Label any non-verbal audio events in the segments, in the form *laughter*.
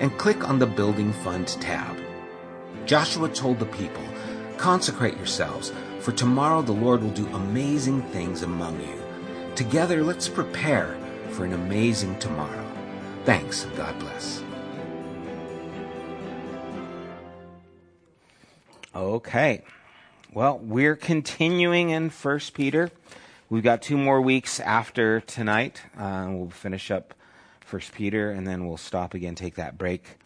and click on the Building Fund tab. Joshua told the people, Consecrate yourselves, for tomorrow the Lord will do amazing things among you. Together, let's prepare for an amazing tomorrow. Thanks, and God bless. Okay. Well, we're continuing in First Peter. We've got two more weeks after tonight. Uh, we'll finish up First Peter, and then we'll stop again, take that break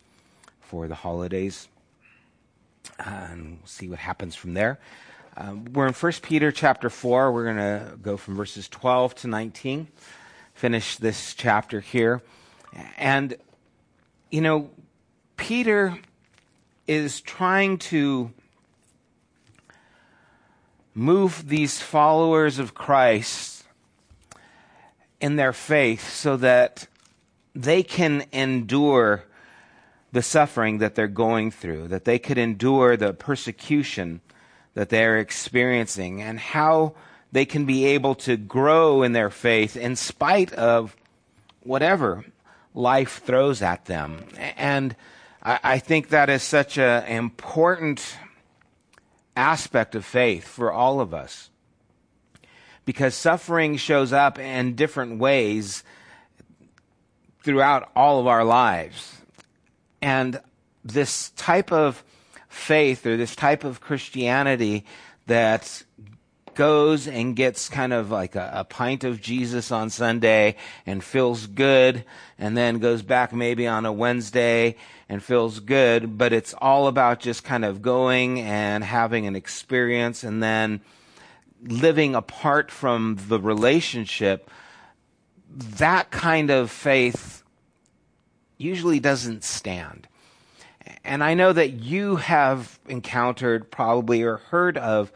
for the holidays, and we'll see what happens from there. Um, we're in First Peter chapter four. We're going to go from verses 12 to 19, finish this chapter here, and you know, Peter is trying to move these followers of Christ in their faith so that they can endure the suffering that they're going through, that they could endure the persecution that they're experiencing, and how they can be able to grow in their faith in spite of whatever life throws at them. And I, I think that is such an important aspect of faith for all of us. Because suffering shows up in different ways throughout all of our lives. And this type of faith or this type of Christianity that goes and gets kind of like a, a, pint of Jesus on Sunday and feels good, and then goes back maybe on a Wednesday and feels good, but it's all about just kind of going and having an experience and then living apart from the relationship. That kind of faith usually doesn't stand. And I know that you have encountered probably or heard of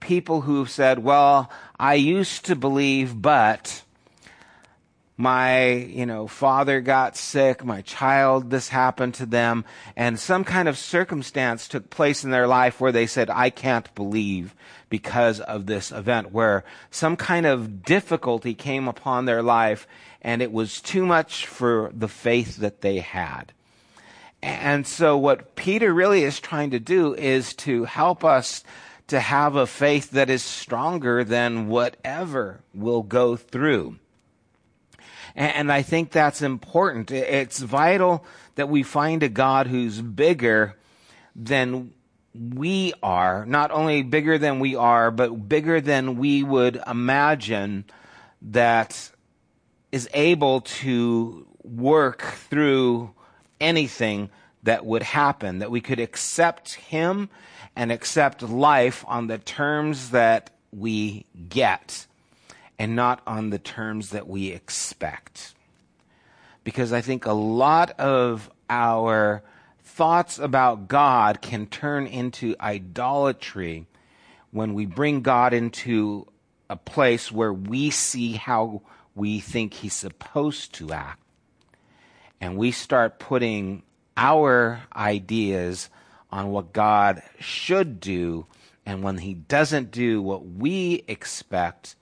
people who've said, well, I used to believe, but my, you know, father got sick, my child, this happened to them, and some kind of circumstance took place in their life where they said, I can't believe because of this event, where some kind of difficulty came upon their life and it was too much for the faith that they had. And so, what Peter really is trying to do is to help us to have a faith that is stronger than whatever will go through. And I think that's important. It's vital that we find a God who's bigger than we are, not only bigger than we are, but bigger than we would imagine that is able to work through anything that would happen, that we could accept Him and accept life on the terms that we get and not on the terms that we expect. Because I think a lot of our thoughts about God can turn into idolatry when we bring God into a place where we see how we think he's supposed to act. And we start putting our ideas on what God should do. And when he doesn't do what we expect,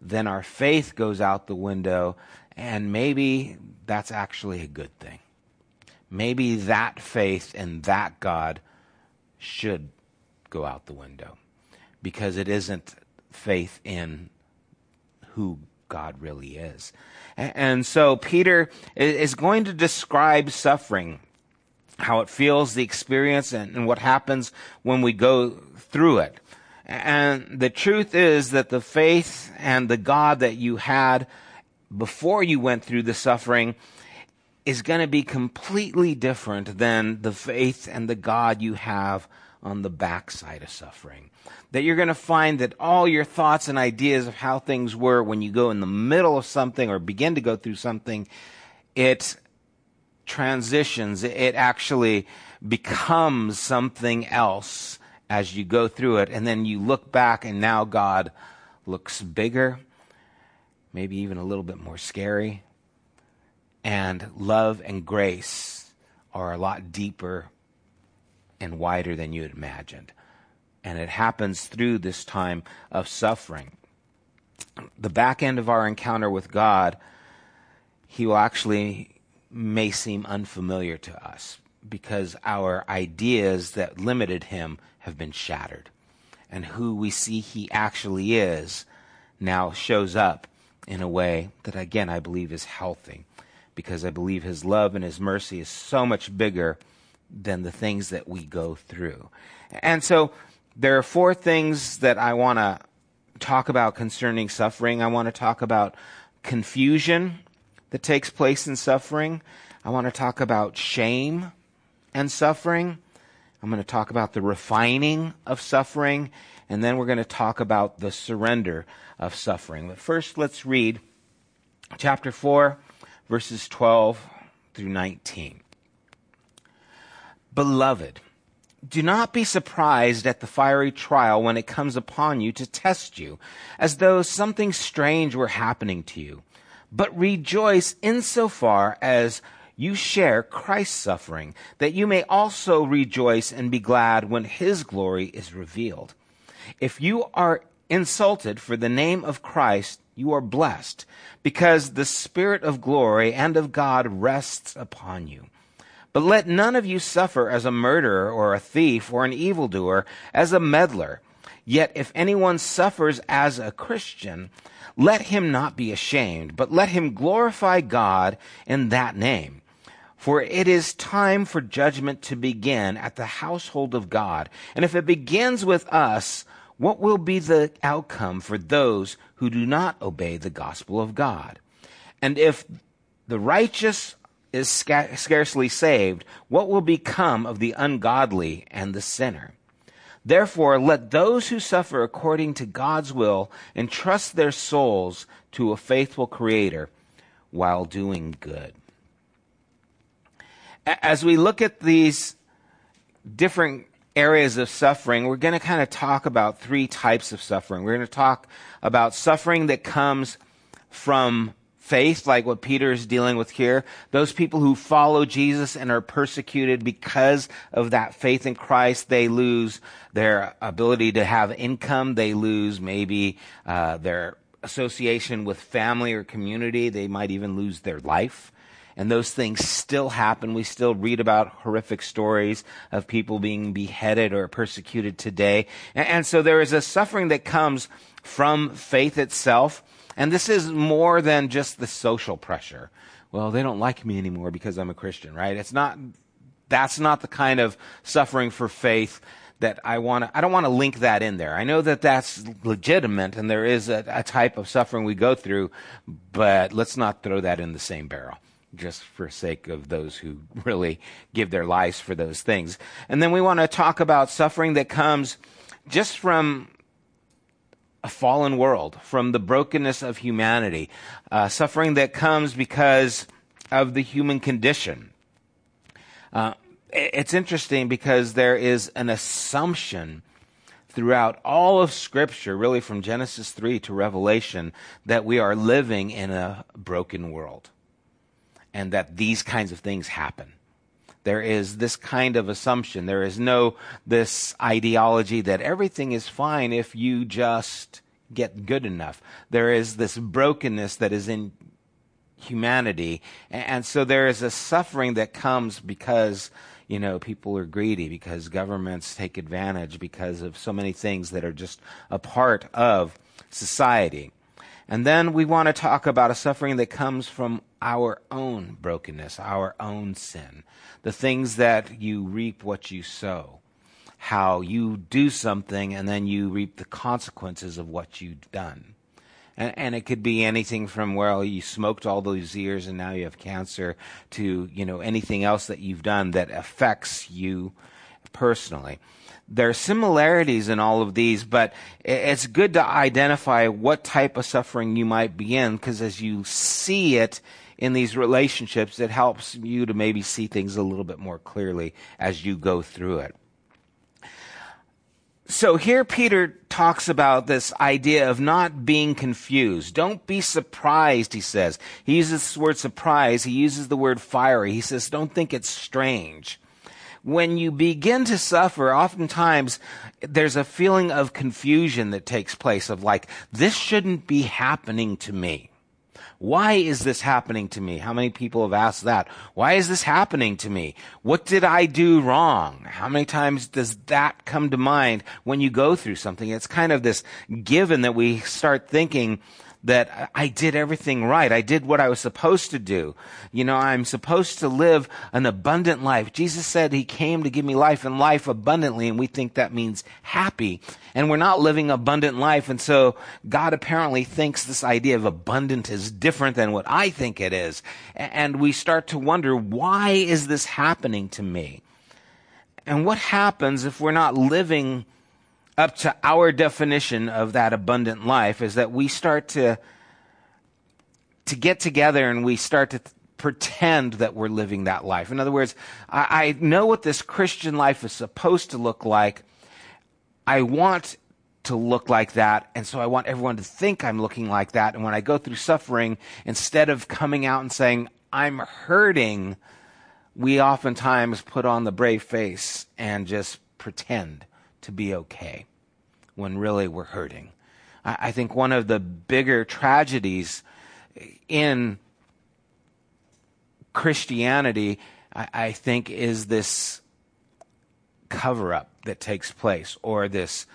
then our faith goes out the window. And maybe that's actually a good thing. Maybe that faith in that God should go out the window because it isn't faith in who God really is. And so Peter is going to describe suffering, how it feels, the experience, and what happens when we go through it. And the truth is that the faith and the God that you had before you went through the suffering is going to be completely different than the faith and the God you have on the backside of suffering. That you're going to find that all your thoughts and ideas of how things were when you go in the middle of something or begin to go through something, it transitions. It actually becomes something else as you go through it. And then you look back and now God looks bigger, maybe even a little bit more scary. And love and grace are a lot deeper and wider than you had imagined. And it happens through this time of suffering. The back end of our encounter with God, He will actually may seem unfamiliar to us because our ideas that limited Him have been shattered. And who we see He actually is now shows up in a way that, again, I believe is healthy because I believe His love and His mercy is so much bigger than the things that we go through. And so there are four things that I want to talk about concerning suffering. I want to talk about confusion that takes place in suffering. I want to talk about shame and suffering. I'm going to talk about the refining of suffering. And then we're going to talk about the surrender of suffering. But first, let's read chapter 4, verses 12 through 19. Beloved, do not be surprised at the fiery trial when it comes upon you to test you, as though something strange were happening to you. But rejoice insofar as you share Christ's suffering, that you may also rejoice and be glad when his glory is revealed. If you are insulted for the name of Christ, you are blessed, because the Spirit of glory and of God rests upon you. But let none of you suffer as a murderer or a thief or an evildoer, as a meddler. Yet if anyone suffers as a Christian, let him not be ashamed, but let him glorify God in that name. For it is time for judgment to begin at the household of God. And if it begins with us, what will be the outcome for those who do not obey the gospel of God? And if the righteous is sca- scarcely saved, what will become of the ungodly and the sinner? Therefore, let those who suffer according to God's will entrust their souls to a faithful Creator while doing good. As we look at these different areas of suffering, we're going to kind of talk about three types of suffering. We're going to talk about suffering that comes from faith, like what Peter is dealing with here. Those people who follow Jesus and are persecuted because of that faith in Christ, they lose their ability to have income. They lose maybe uh, their association with family or community. They might even lose their life. And those things still happen. We still read about horrific stories of people being beheaded or persecuted today. And, and so there is a suffering that comes from faith itself and this is more than just the social pressure. Well, they don't like me anymore because I'm a Christian, right? It's not, that's not the kind of suffering for faith that I want to, I don't want to link that in there. I know that that's legitimate and there is a, a type of suffering we go through, but let's not throw that in the same barrel just for sake of those who *laughs* really give their lives for those things. And then we want to talk about suffering that comes just from a fallen world, from the brokenness of humanity, uh, suffering that comes because of the human condition. Uh, it's interesting because there is an assumption throughout all of Scripture, really from Genesis 3 to Revelation, that we are living in a broken world and that these kinds of things happen. There is this kind of assumption. There is no this ideology that everything is fine if you just get good enough. There is this brokenness that is in humanity. And so there is a suffering that comes because, you know, people are greedy, because governments take advantage, because of so many things that are just a part of society. And then we want to talk about a suffering that comes from our own brokenness, our own sin, the things that you reap what you sow, how you do something and then you reap the consequences of what you've done. And, and, it could be anything from well you smoked all those years and now you have cancer to you know anything else that you've done that affects you personally there are similarities in all of these but it's good to identify what type of suffering you might be in because as you see it in these relationships it helps you to maybe see things a little bit more clearly as you go through it so here Peter talks about this idea of not being confused. Don't be surprised, he says. He uses this word surprise. He uses the word fiery. He says, don't think it's strange. When you begin to suffer, oftentimes there's a feeling of confusion that takes place of like, this shouldn't be happening to me. Why is this happening to me? How many people have asked that? Why is this happening to me? What did I do wrong? How many times does that come to mind when you go through something? It's kind of this given that we start thinking, that I did everything right. I did what I was supposed to do. You know, I'm supposed to live an abundant life. Jesus said he came to give me life and life abundantly, and we think that means happy. And we're not living abundant life, and so God apparently thinks this idea of abundant is different than what I think it is. And we start to wonder, why is this happening to me? And what happens if we're not living up to our definition of that abundant life is that we start to to get together and we start to th- pretend that we're living that life. In other words, I, I know what this Christian life is supposed to look like. I want to look like that, and so I want everyone to think I'm looking like that. And when I go through suffering, instead of coming out and saying, I'm hurting, we oftentimes put on the brave face and just pretend to be okay when really we're hurting. I, I think one of the bigger tragedies in Christianity, I, I think, is this cover up that takes place or this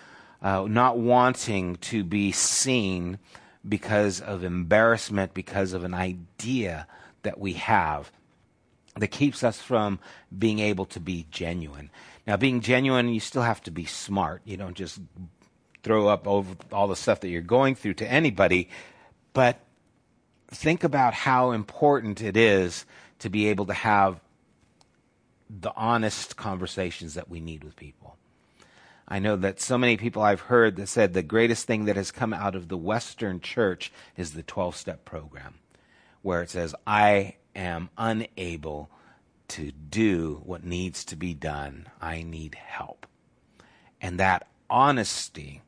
uh, not wanting to be seen because of embarrassment, because of an idea that we have that keeps us from being able to be genuine. Now, being genuine, you still have to be smart. You don't just throw up over all the stuff that you're going through to anybody, but think about how important it is to be able to have the honest conversations that we need with people. I know that so many people I've heard that said the greatest thing that has come out of the Western church is the 12 step program, where it says, I am unable to do what needs to be done. I need help. And that honesty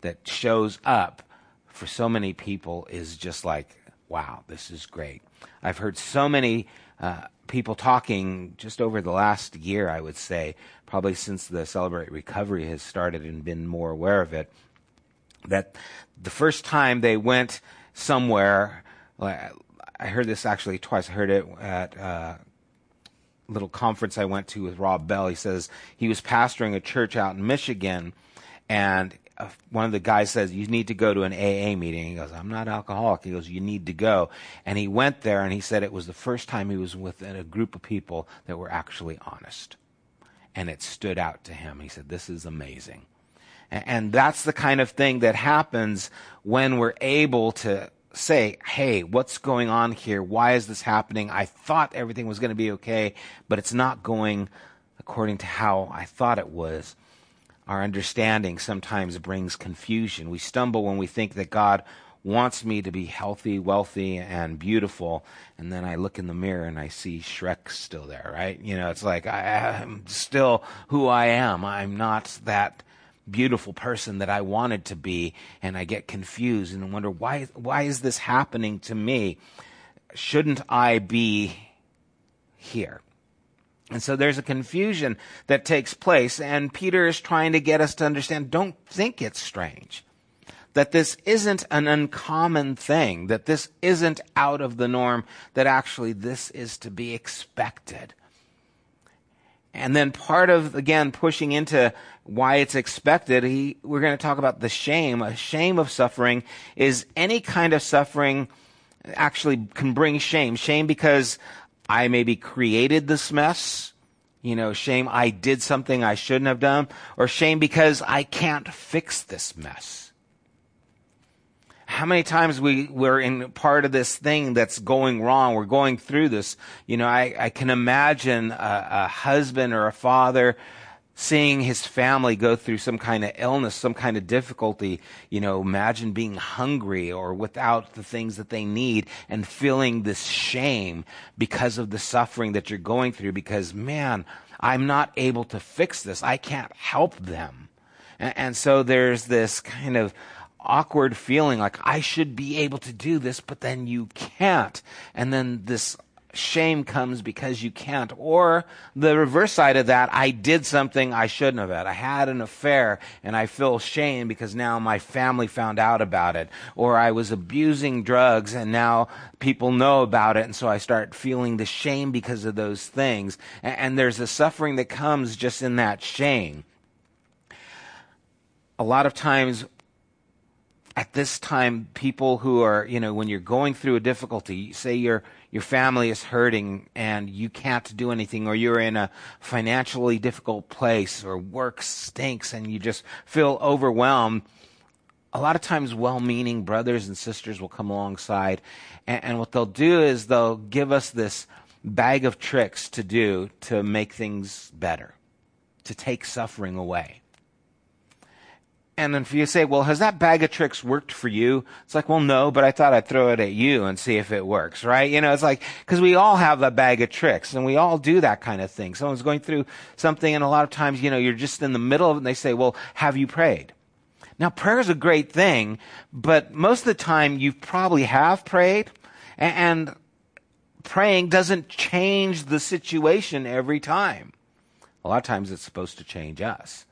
that shows up for so many people is just like, wow, this is great. I've heard so many uh, people talking just over the last year, I would say, probably since the Celebrate Recovery has started and been more aware of it, that the first time they went somewhere, I heard this actually twice. I heard it at uh, little conference I went to with Rob Bell. He says he was pastoring a church out in Michigan, and uh, one of the guys says you need to go to an AA meeting. He goes, I'm not alcoholic. He goes, you need to go. And he went there, and he said it was the first time he was with a group of people that were actually honest, and it stood out to him. He said, this is amazing. And that's the kind of thing that happens when we're able to say, hey, what's going on here? Why is this happening? I thought everything was going to be okay, but it's not going according to how I thought it was. Our understanding sometimes brings confusion. We stumble when we think that God wants me to be healthy, wealthy, and beautiful, and then I look in the mirror and I see Shrek still there, right? You know, it's like I am still who I am. I'm not that beautiful person that I wanted to be, and I get confused and wonder why why is this happening to me? Shouldn't I be here? And so there's a confusion that takes place, and Peter is trying to get us to understand don't think it's strange. that this isn't an uncommon thing, that this isn't out of the norm, that actually this is to be expected. And then part of, again, pushing into why it's expected, he, we're going to talk about the shame. A shame of suffering is any kind of suffering actually can bring shame. Shame because I maybe created this mess. You know, shame I did something I shouldn't have done. Or shame because I can't fix this mess how many times we, we're in part of this thing that's going wrong. We're going through this. You know, I, I can imagine a, a husband or a father seeing his family go through some kind of illness, some kind of difficulty, you know, imagine being hungry or without the things that they need and feeling this shame because of the suffering that you're going through because, man, I'm not able to fix this. I can't help them. And, and so there's this kind of awkward feeling like I should be able to do this, but then you can't. And then this shame comes because you can't. Or the reverse side of that, I did something I shouldn't have had. I had an affair and I feel shame because now my family found out about it. Or I was abusing drugs and now people know about it. And so I start feeling the shame because of those things. And, and there's a suffering that comes just in that shame. A lot of times at this time, people who are, you know, when you're going through a difficulty, say your your family is hurting and you can't do anything, or you're in a financially difficult place, or work stinks and you just feel overwhelmed. A lot of times, well-meaning brothers and sisters will come alongside, and, and what they'll do is they'll give us this bag of tricks to do to make things better, to take suffering away. And then if you say, well, has that bag of tricks worked for you? It's like, well, no, but I thought I'd throw it at you and see if it works, right? You know, it's like, cause we all have a bag of tricks and we all do that kind of thing. Someone's going through something and a lot of times, you know, you're just in the middle of it and they say, well, have you prayed? Now, prayer is a great thing, but most of the time you probably have prayed and praying doesn't change the situation every time. A lot of times it's supposed to change us.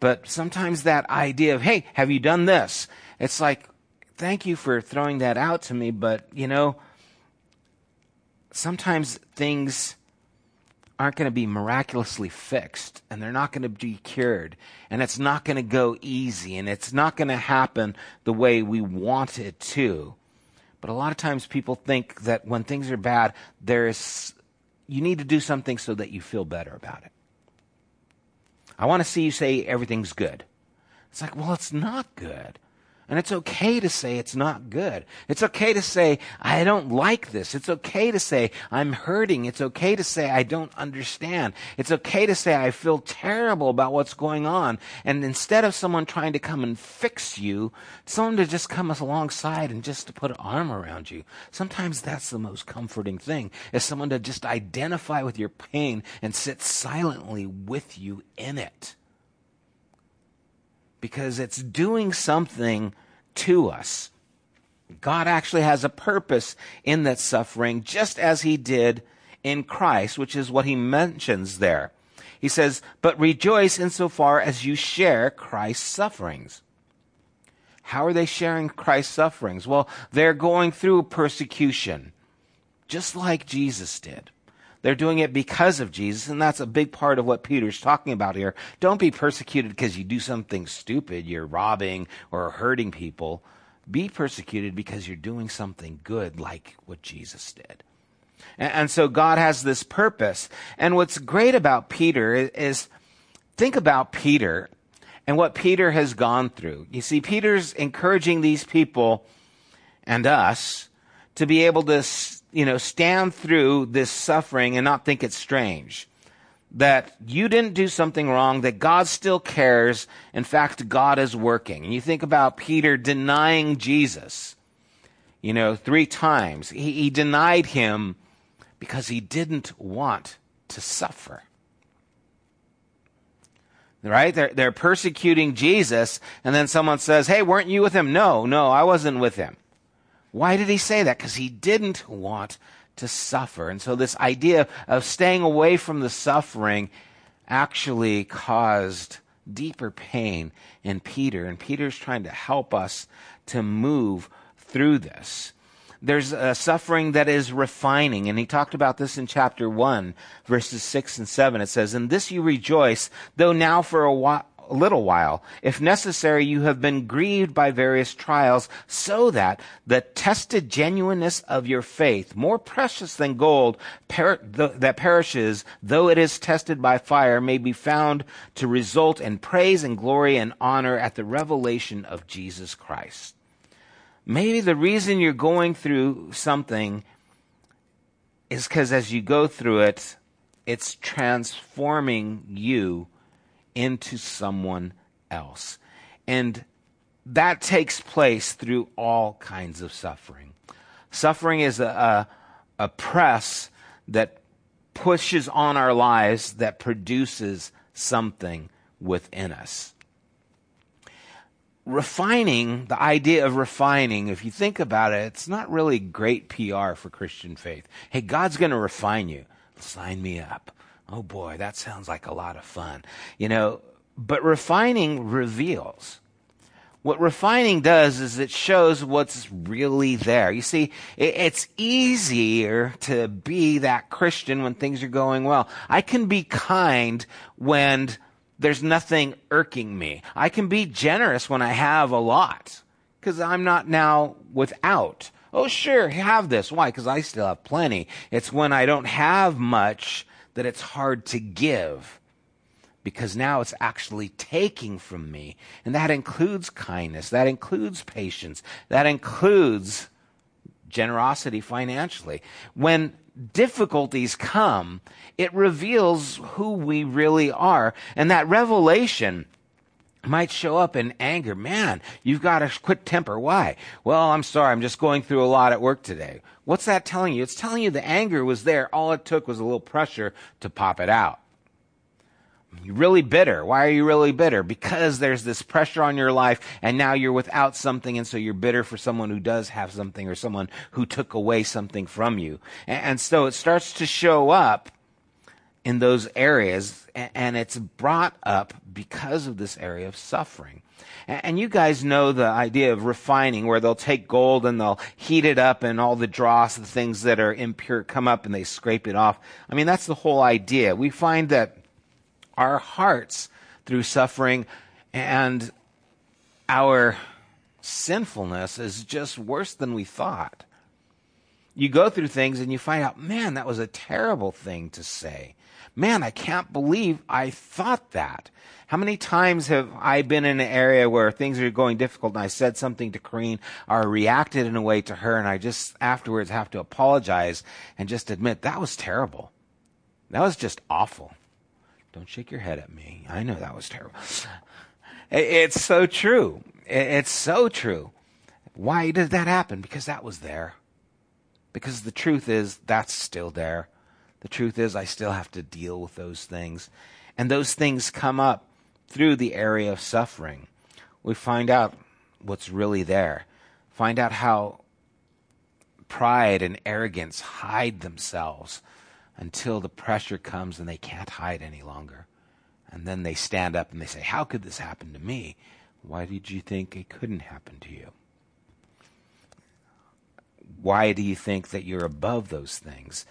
But sometimes that idea of, hey, have you done this? It's like, thank you for throwing that out to me, but you know, sometimes things aren't going to be miraculously fixed and they're not going to be cured and it's not going to go easy and it's not going to happen the way we want it to. But a lot of times people think that when things are bad, there's, you need to do something so that you feel better about it. I want to see you say everything's good. It's like, well, it's not good. And it's okay to say it's not good. It's okay to say, I don't like this. It's okay to say, I'm hurting. It's okay to say, I don't understand. It's okay to say, I feel terrible about what's going on. And instead of someone trying to come and fix you, someone to just come alongside and just to put an arm around you. Sometimes that's the most comforting thing, is someone to just identify with your pain and sit silently with you in it because it's doing something to us. God actually has a purpose in that suffering, just as he did in Christ, which is what he mentions there. He says, But rejoice insofar as you share Christ's sufferings. How are they sharing Christ's sufferings? Well, they're going through persecution, just like Jesus did. They're doing it because of Jesus, and that's a big part of what Peter's talking about here. Don't be persecuted because you do something stupid, you're robbing or hurting people. Be persecuted because you're doing something good, like what Jesus did. And, and so God has this purpose. And what's great about Peter is, is think about Peter and what Peter has gone through. You see, Peter's encouraging these people and us to be able to you know, stand through this suffering and not think it's strange. That you didn't do something wrong, that God still cares. In fact, God is working. And you think about Peter denying Jesus, you know, three times. He, he denied him because he didn't want to suffer. Right? They're, they're persecuting Jesus, and then someone says, Hey, weren't you with him? No, no, I wasn't with him. Why did he say that? Because he didn't want to suffer. And so this idea of staying away from the suffering actually caused deeper pain in Peter, and Peter's trying to help us to move through this. There's a suffering that is refining, and he talked about this in chapter 1, verses 6 and 7. It says, In this you rejoice, though now for a while a little while. If necessary, you have been grieved by various trials, so that the tested genuineness of your faith, more precious than gold per- th- that perishes, though it is tested by fire, may be found to result in praise and glory and honor at the revelation of Jesus Christ. Maybe the reason you're going through something is because as you go through it, it's transforming you into someone else. And that takes place through all kinds of suffering. Suffering is a, a, a press that pushes on our lives that produces something within us. Refining, the idea of refining, if you think about it, it's not really great PR for Christian faith. Hey, God's going to refine you. Sign me up. Oh boy, that sounds like a lot of fun. You know, but refining reveals. What refining does is it shows what's really there. You see, it's easier to be that Christian when things are going well. I can be kind when there's nothing irking me. I can be generous when I have a lot because I'm not now without. Oh, sure, have this. Why? Because I still have plenty. It's when I don't have much that it's hard to give because now it's actually taking from me. And that includes kindness, that includes patience, that includes generosity financially. When difficulties come, it reveals who we really are. And that revelation might show up in anger. Man, you've got a quick temper. Why? Well, I'm sorry. I'm just going through a lot at work today. What's that telling you? It's telling you the anger was there. All it took was a little pressure to pop it out. You're really bitter. Why are you really bitter? Because there's this pressure on your life and now you're without something and so you're bitter for someone who does have something or someone who took away something from you. And, and so it starts to show up in those areas and, it's brought up because of this area of suffering. And you guys know the idea of refining, where they'll take gold and they'll heat it up, and all the dross, the things that are impure, come up and they scrape it off. I mean, that's the whole idea. We find that our hearts through suffering and our sinfulness is just worse than we thought. You go through things and you find out, man, that was a terrible thing to say. Man, I can't believe I thought that. How many times have I been in an area where things are going difficult and I said something to Corrine or reacted in a way to her and I just afterwards have to apologize and just admit that was terrible. That was just awful. Don't shake your head at me. I know that was terrible. It's so true. It's so true. Why did that happen? Because that was there. Because the truth is, that's still there. The truth is, I still have to deal with those things. And those things come up through the area of suffering. We find out what's really there. Find out how pride and arrogance hide themselves until the pressure comes and they can't hide any longer. And then they stand up and they say, How could this happen to me? Why did you think it couldn't happen to you? Why do you think that you're above those things?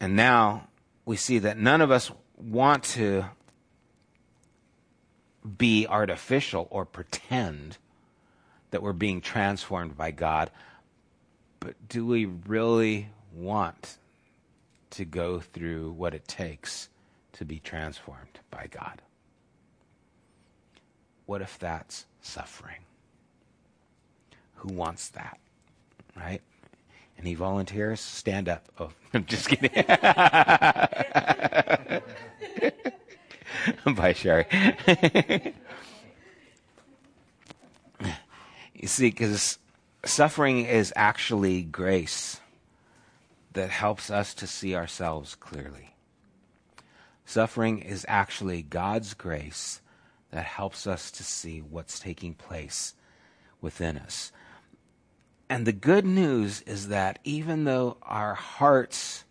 And now we see that none of us want to be artificial or pretend that we're being transformed by God. But do we really want to go through what it takes to be transformed by God. What if that's suffering? Who wants that? Right? Any volunteers? Stand up. Oh, *laughs* I'm just kidding. *laughs* Bye, Sherry. *laughs* you see, because suffering is actually grace that helps us to see ourselves clearly. Suffering is actually God's grace that helps us to see what's taking place within us. And the good news is that even though our hearts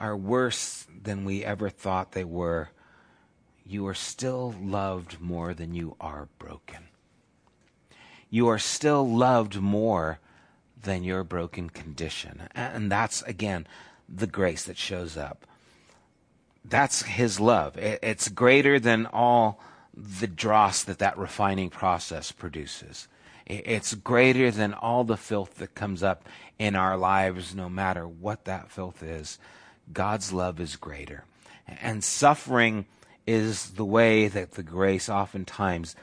are worse than we ever thought they were, you are still loved more than you are broken. You are still loved more than your broken condition. And that's, again, the grace that shows up. That's His love. It's greater than all the dross that that refining process produces. It's greater than all the filth that comes up in our lives, no matter what that filth is. God's love is greater. And suffering is the way that the grace oftentimes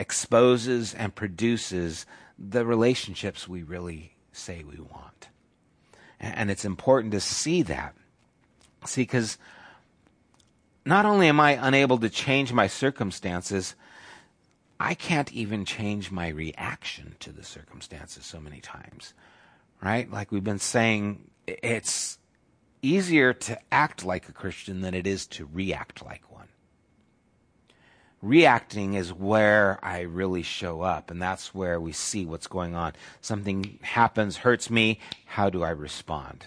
exposes and produces the relationships we really say we want. And it's important to see that. See, because not only am I unable to change my circumstances, I can't even change my reaction to the circumstances so many times. Right? Like we've been saying, it's easier to act like a Christian than it is to react like one. Reacting is where I really show up, and that's where we see what's going on. Something happens, hurts me. How do I respond?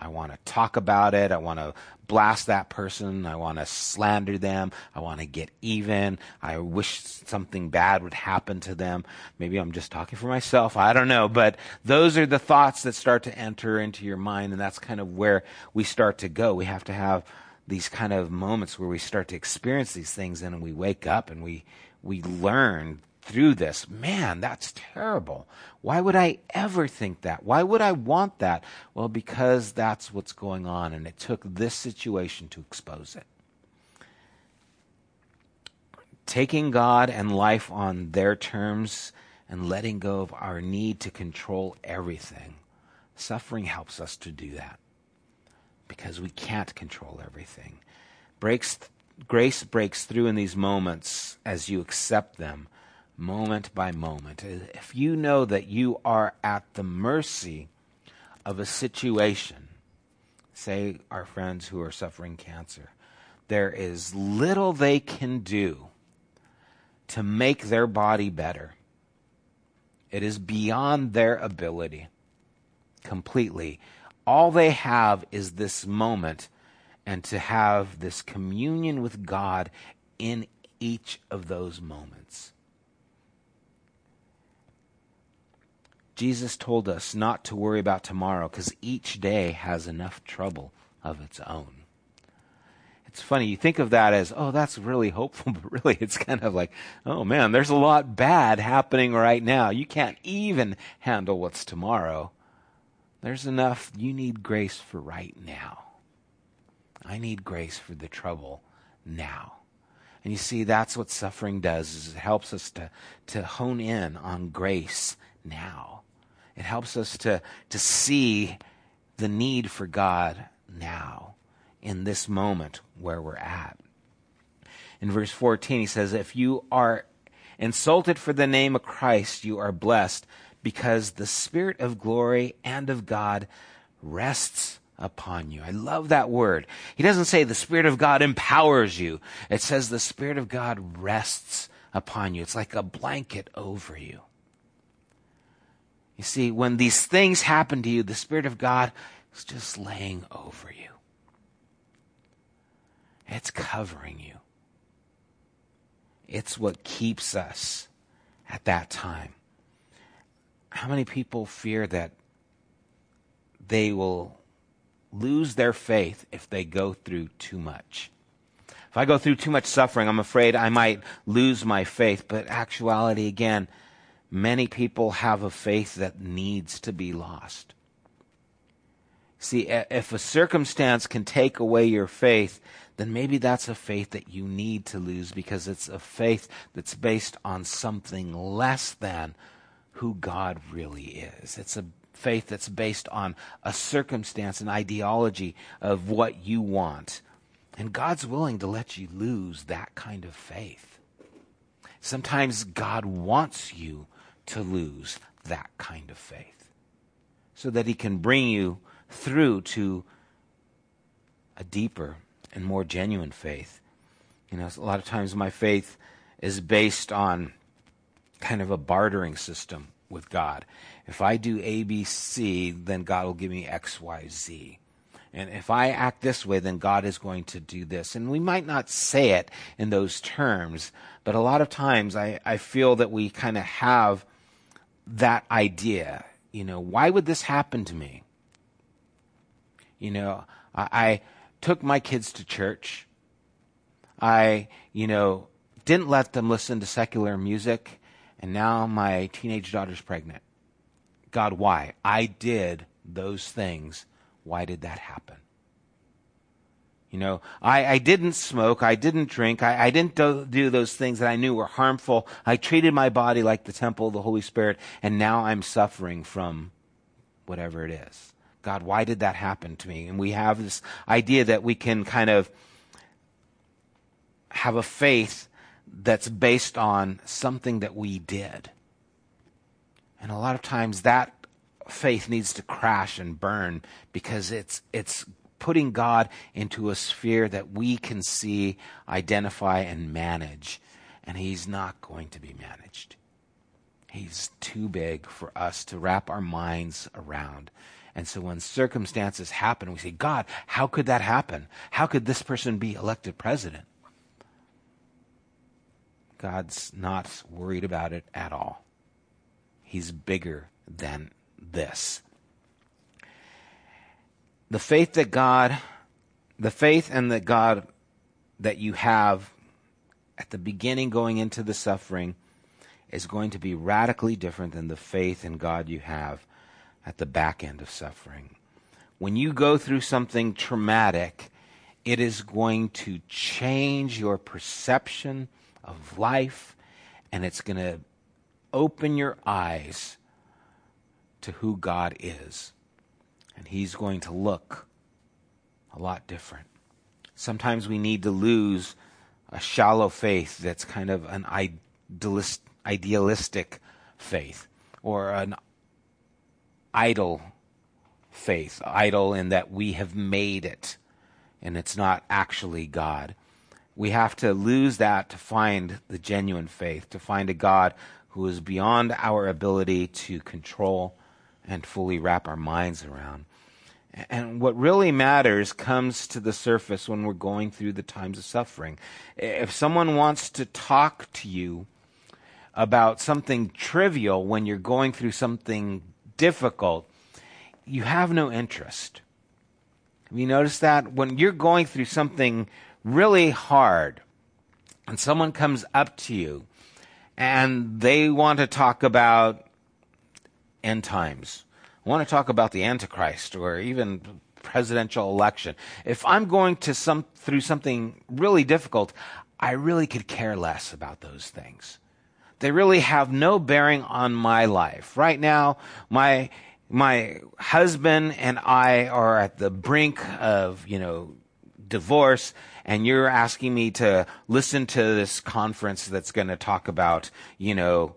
I want to talk about it. I want to blast that person. I want to slander them. I want to get even. I wish something bad would happen to them. Maybe I'm just talking for myself. I don't know. But those are the thoughts that start to enter into your mind. And that's kind of where we start to go. We have to have these kind of moments where we start to experience these things and we wake up and we, we learn through this. Man, that's terrible. Why would I ever think that? Why would I want that? Well, because that's what's going on, and it took this situation to expose it. Taking God and life on their terms and letting go of our need to control everything. Suffering helps us to do that because we can't control everything. Breaks, grace breaks through in these moments as you accept them moment by moment. If you know that you are at the mercy of a situation, say our friends who are suffering cancer, there is little they can do to make their body better. It is beyond their ability completely. All they have is this moment and to have this communion with God in each of those moments. Jesus told us not to worry about tomorrow because each day has enough trouble of its own. It's funny, you think of that as, oh, that's really hopeful, *laughs* but really it's kind of like, oh man, there's a lot bad happening right now. You can't even handle what's tomorrow. There's enough, you need grace for right now. I need grace for the trouble now. And you see, that's what suffering does, is it helps us to, to hone in on grace now. It helps us to, to see the need for God now, in this moment where we're at. In verse 14, he says, If you are insulted for the name of Christ, you are blessed, because the Spirit of glory and of God rests upon you. I love that word. He doesn't say the Spirit of God empowers you, it says the Spirit of God rests upon you. It's like a blanket over you. You see, when these things happen to you, the Spirit of God is just laying over you. It's covering you. It's what keeps us at that time. How many people fear that they will lose their faith if they go through too much? If I go through too much suffering, I'm afraid I might lose my faith. But actuality, again, many people have a faith that needs to be lost. See, if a circumstance can take away your faith, then maybe that's a faith that you need to lose because it's a faith that's based on something less than who God really is. It's a faith that's based on a circumstance, an ideology of what you want. And God's willing to let you lose that kind of faith. Sometimes God wants you to lose that kind of faith so that he can bring you through to a deeper and more genuine faith. You know, a lot of times my faith is based on kind of a bartering system with God. If I do A, B, C, then God will give me X, Y, Z. And if I act this way, then God is going to do this. And we might not say it in those terms, but a lot of times I, I feel that we kind of have that idea. You know, why would this happen to me? You know, I, I took my kids to church. I, you know, didn't let them listen to secular music, and now my teenage daughter's pregnant. God, why? I did those things. Why did that happen? You know, I, I didn't smoke. I didn't drink. I, I didn't do, do those things that I knew were harmful. I treated my body like the temple of the Holy Spirit, and now I'm suffering from whatever it is. God, why did that happen to me? And we have this idea that we can kind of have a faith that's based on something that we did. And a lot of times that faith needs to crash and burn because it's it's putting God into a sphere that we can see, identify and manage. And he's not going to be managed. He's too big for us to wrap our minds around. And so when circumstances happen, we say, God, how could that happen? How could this person be elected president? God's not worried about it at all. He's bigger than this. The faith that God, the faith and the God that you have at the beginning going into the suffering is going to be radically different than the faith in God you have at the back end of suffering. When you go through something traumatic, it is going to change your perception of life and it's going to open your eyes to who God is. And He's going to look a lot different. Sometimes we need to lose a shallow faith that's kind of an idealist, idealistic faith or an idol faith, idol in that we have made it and it's not actually God. We have to lose that to find the genuine faith, to find a God who is beyond our ability to control and fully wrap our minds around. And what really matters comes to the surface when we're going through the times of suffering. If someone wants to talk to you about something trivial when you're going through something difficult, you have no interest. Have you noticed that? When you're going through something really hard and someone comes up to you and they want to talk about end times. Want to talk about the Antichrist or even presidential election. If I'm going to some through something really difficult, I really could care less about those things. They really have no bearing on my life. Right now, my my husband and I are at the brink of, you know, divorce and you're asking me to listen to this conference that's going to talk about, you know,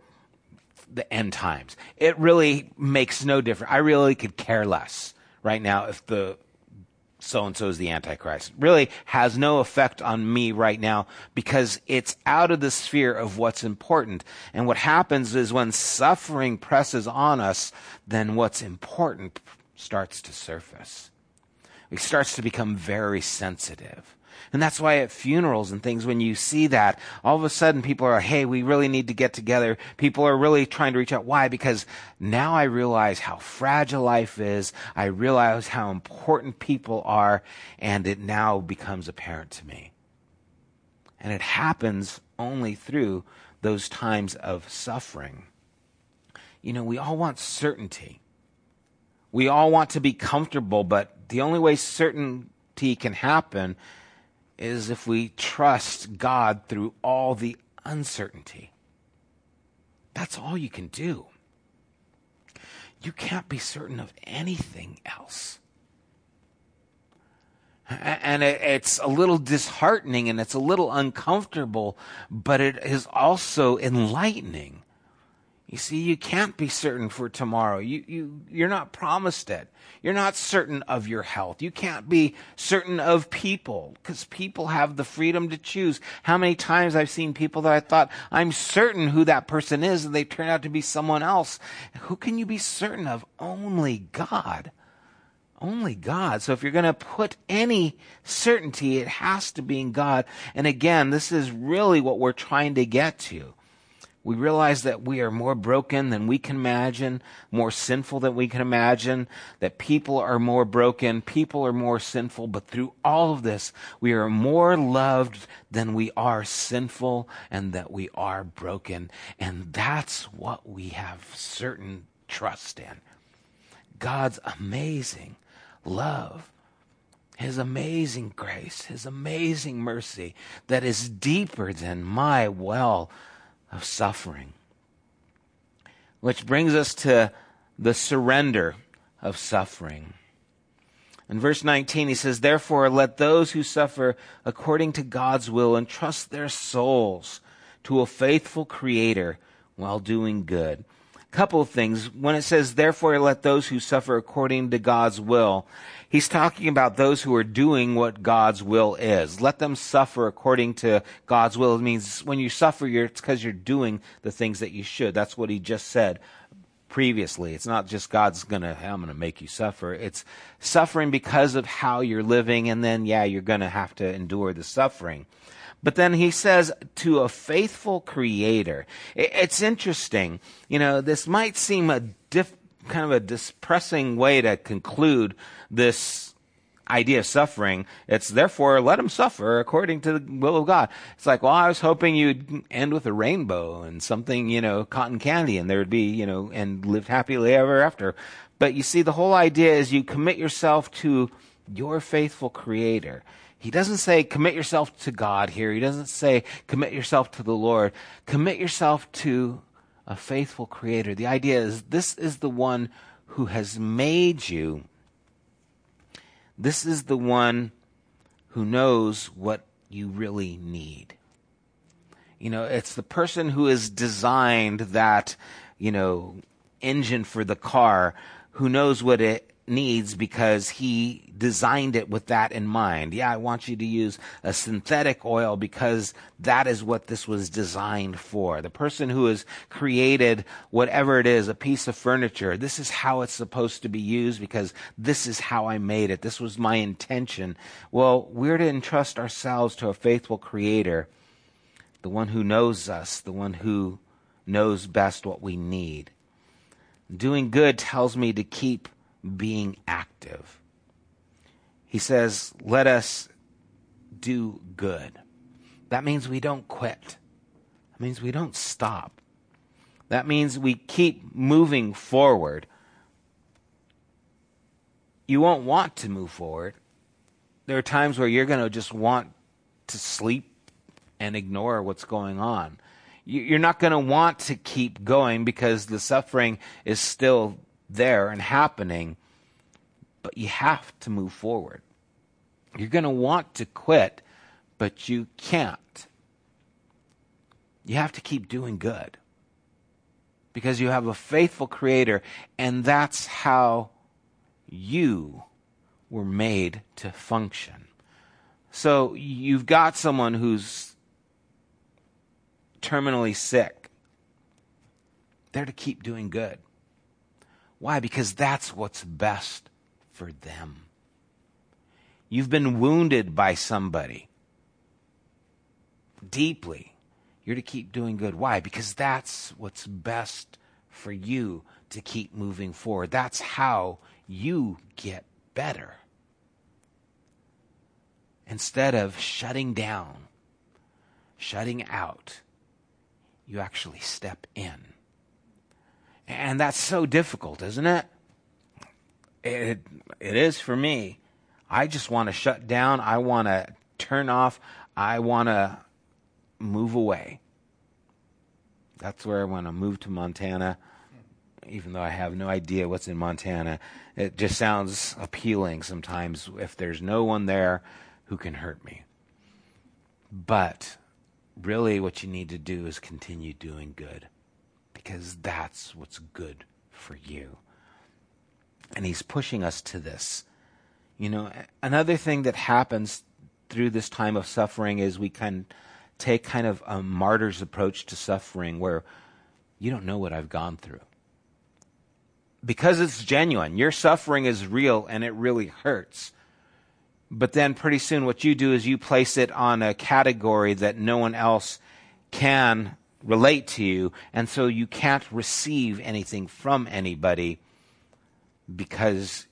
the end times. It really makes no difference. I really could care less right now if the so and so is the Antichrist. really has no effect on me right now because it's out of the sphere of what's important. And what happens is when suffering presses on us, then what's important starts to surface. It starts to become very sensitive. And that's why at funerals and things, when you see that, all of a sudden people are, hey, we really need to get together. People are really trying to reach out. Why? Because now I realize how fragile life is. I realize how important people are, and it now becomes apparent to me. And it happens only through those times of suffering. You know, we all want certainty. We all want to be comfortable, but the only way certainty can happen is if we trust God through all the uncertainty. That's all you can do. You can't be certain of anything else. And it's a little disheartening and it's a little uncomfortable, but it is also enlightening you see, you can't be certain for tomorrow. You, you, you're not promised it. You're not certain of your health. You can't be certain of people because people have the freedom to choose. How many times I've seen people that I thought, I'm certain who that person is and they turn out to be someone else. Who can you be certain of? Only God. Only God. So if you're going to put any certainty, it has to be in God. And again, this is really what we're trying to get to. We realize that we are more broken than we can imagine, more sinful than we can imagine, that people are more broken, people are more sinful, but through all of this, we are more loved than we are sinful and that we are broken. And that's what we have certain trust in. God's amazing love, His amazing grace, His amazing mercy that is deeper than my well of suffering. Which brings us to the surrender of suffering. In verse 19, he says, Therefore, let those who suffer according to God's will entrust their souls to a faithful Creator while doing good. Couple of things. When it says, Therefore, let those who suffer according to God's will, He's talking about those who are doing what God's will is. Let them suffer according to God's will. It means when you suffer, it's because you're doing the things that you should. That's what he just said previously. It's not just God's gonna, I'm gonna make you suffer. It's suffering because of how you're living, and then, yeah, you're gonna have to endure the suffering. But then he says to a faithful creator. It's interesting. You know, this might seem a diff, kind of a depressing way to conclude this idea of suffering. It's therefore let him suffer according to the will of God. It's like, well, I was hoping you'd end with a rainbow and something, you know, cotton candy and there would be, you know, and lived happily ever after. But you see, the whole idea is you commit yourself to your faithful creator. He doesn't say commit yourself to God here. He doesn't say commit yourself to the Lord. Commit yourself to a faithful creator. The idea is this is the one who has made you. This is the one who knows what you really need. You know, it's the person who has designed that, you know, engine for the car who knows what it needs because he designed it with that in mind. Yeah, I want you to use a synthetic oil because that is what this was designed for. The person who has created whatever it is, a piece of furniture, this is how it's supposed to be used because this is how I made it. This was my intention. Well, we're to entrust ourselves to a faithful creator, the one who knows us, the one who knows best what we need. Doing good tells me to keep being active. He says, let us do good. That means we don't quit. That means we don't stop. That means we keep moving forward. You won't want to move forward. There are times where you're going to just want to sleep and ignore what's going on. You're not going to want to keep going because the suffering is still there and happening, but you have to move forward. You're going to want to quit, but you can't. You have to keep doing good because you have a faithful creator, and that's how you were made to function. So you've got someone who's terminally sick. They're to keep doing good. Why? Because that's what's best for them. You've been wounded by somebody deeply. You're to keep doing good. Why? Because that's what's best for you to keep moving forward. That's how you get better. Instead of shutting down, shutting out, you actually step in. And that's so difficult, isn't it? It, it is for me. I just want to shut down. I want to turn off. I want to move away. That's where I want to move to Montana, even though I have no idea what's in Montana. It just sounds appealing sometimes if there's no one there who can hurt me. But really, what you need to do is continue doing good because that's what's good for you. And he's pushing us to this. You know, another thing that happens through this time of suffering is we can take kind of a martyr's approach to suffering where you don't know what I've gone through. because it's genuine. Your suffering is real and it really hurts. But then pretty soon what you do is you place it on a category that no one else can relate to you. And so you can't receive anything from anybody because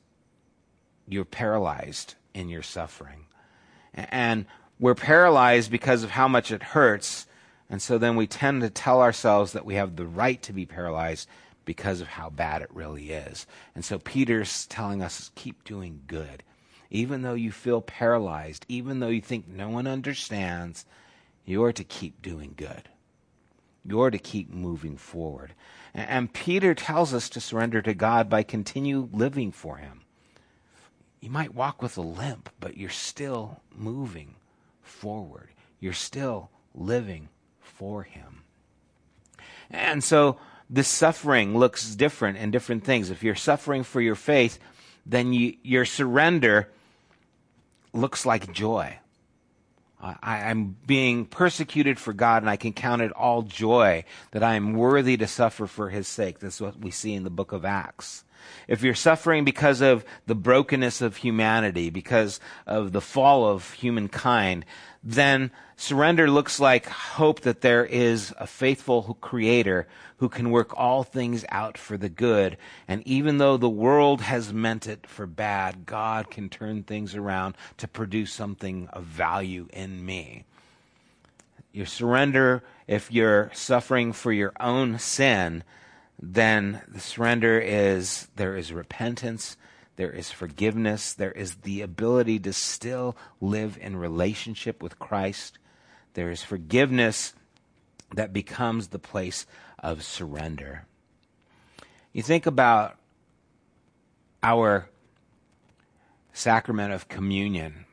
you're paralyzed in your suffering. And we're paralyzed because of how much it hurts. And so then we tend to tell ourselves that we have the right to be paralyzed because of how bad it really is. And so Peter's telling us keep doing good. Even though you feel paralyzed, even though you think no one understands, you're to keep doing good. You're to keep moving forward. And Peter tells us to surrender to God by continue living for him. You might walk with a limp, but you're still moving forward. You're still living for him. And so the suffering looks different in different things. If you're suffering for your faith, then you, your surrender looks like joy. I, am being persecuted for God, and I can count it all joy that I am worthy to suffer for His sake. That's what we see in the book of Acts. If you're suffering because of the brokenness of humanity, because of the fall of humankind, then surrender looks like hope that there is a faithful creator who can work all things out for the good. And even though the world has meant it for bad, God can turn things around to produce something of value in me. Your surrender, if you're suffering for your own sin, then the surrender is there is repentance, there is forgiveness, there is the ability to still live in relationship with Christ, there is forgiveness that becomes the place of surrender. You think about our sacrament of communion,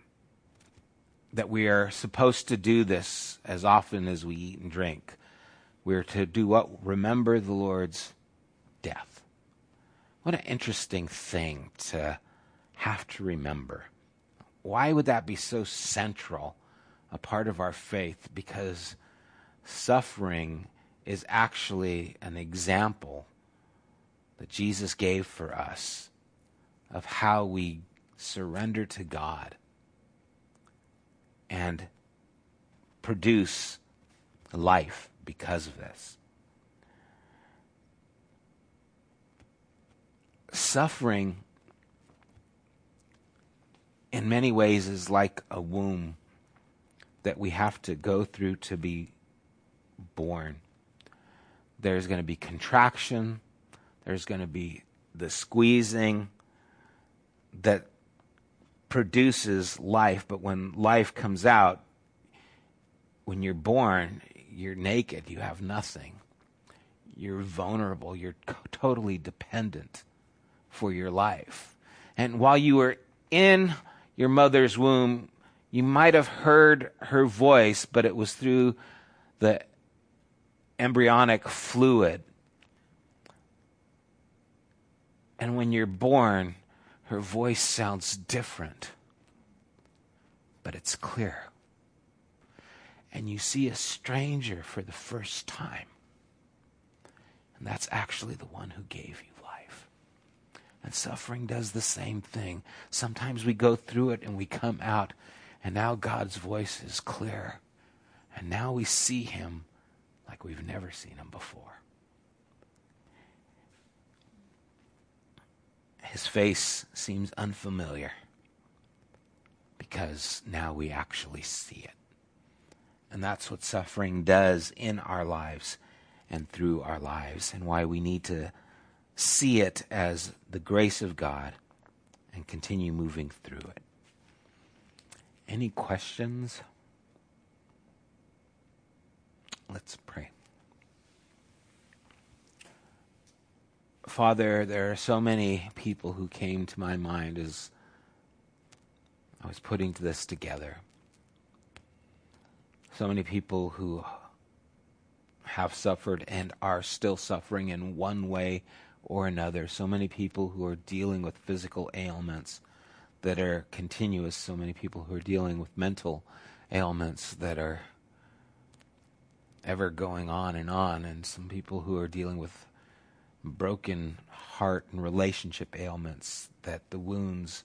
that we are supposed to do this as often as we eat and drink. We're to do what? Remember the Lord's death. What an interesting thing to have to remember. Why would that be so central, a part of our faith? Because suffering is actually an example that Jesus gave for us of how we surrender to God and produce life because of this. Suffering, in many ways, is like a womb that we have to go through to be born there's going to be contraction, there's going to be the squeezing that produces life. But when life comes out, when you're born, you're naked, you have nothing. You're vulnerable, you're totally dependent for your life. And while you were in your mother's womb, you might have heard her voice, but it was through the embryonic fluid. And when you're born, her voice sounds different, but it's clear. And you see a stranger for the first time. And that's actually the one who gave you. And suffering does the same thing. Sometimes we go through it and we come out, and now God's voice is clear. And now we see him like we've never seen him before. His face seems unfamiliar because now we actually see it. And that's what suffering does in our lives and through our lives, and why we need to see it as the grace of God and continue moving through it. Any questions? Let's pray. Father, there are so many people who came to my mind as I was putting this together. So many people who have suffered and are still suffering in one way or another. So many people who are dealing with physical ailments that are continuous. So many people who are dealing with mental ailments that are ever going on and on, and some people who are dealing with broken heart and relationship ailments, that the wounds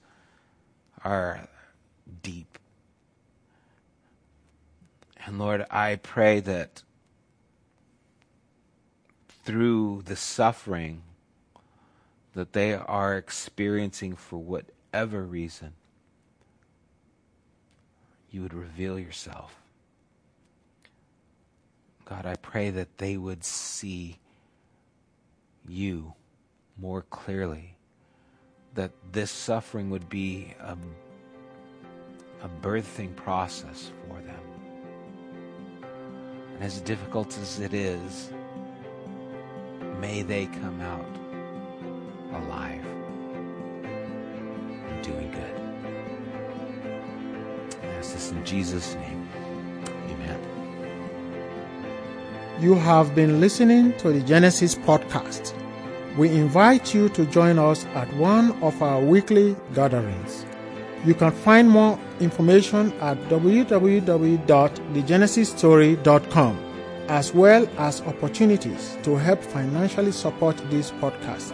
are deep. And Lord, I pray that through the suffering that they are experiencing for whatever reason, you would reveal yourself. God, I pray that they would see you more clearly, that this suffering would be a, a birthing process for them. And as difficult as it is, may they come out alive and doing good. I ask this in Jesus' name. Amen. You have been listening to the Genesis podcast. We invite you to join us at one of our weekly gatherings. You can find more information at www.thegenesisstory.com as well as opportunities to help financially support this podcast.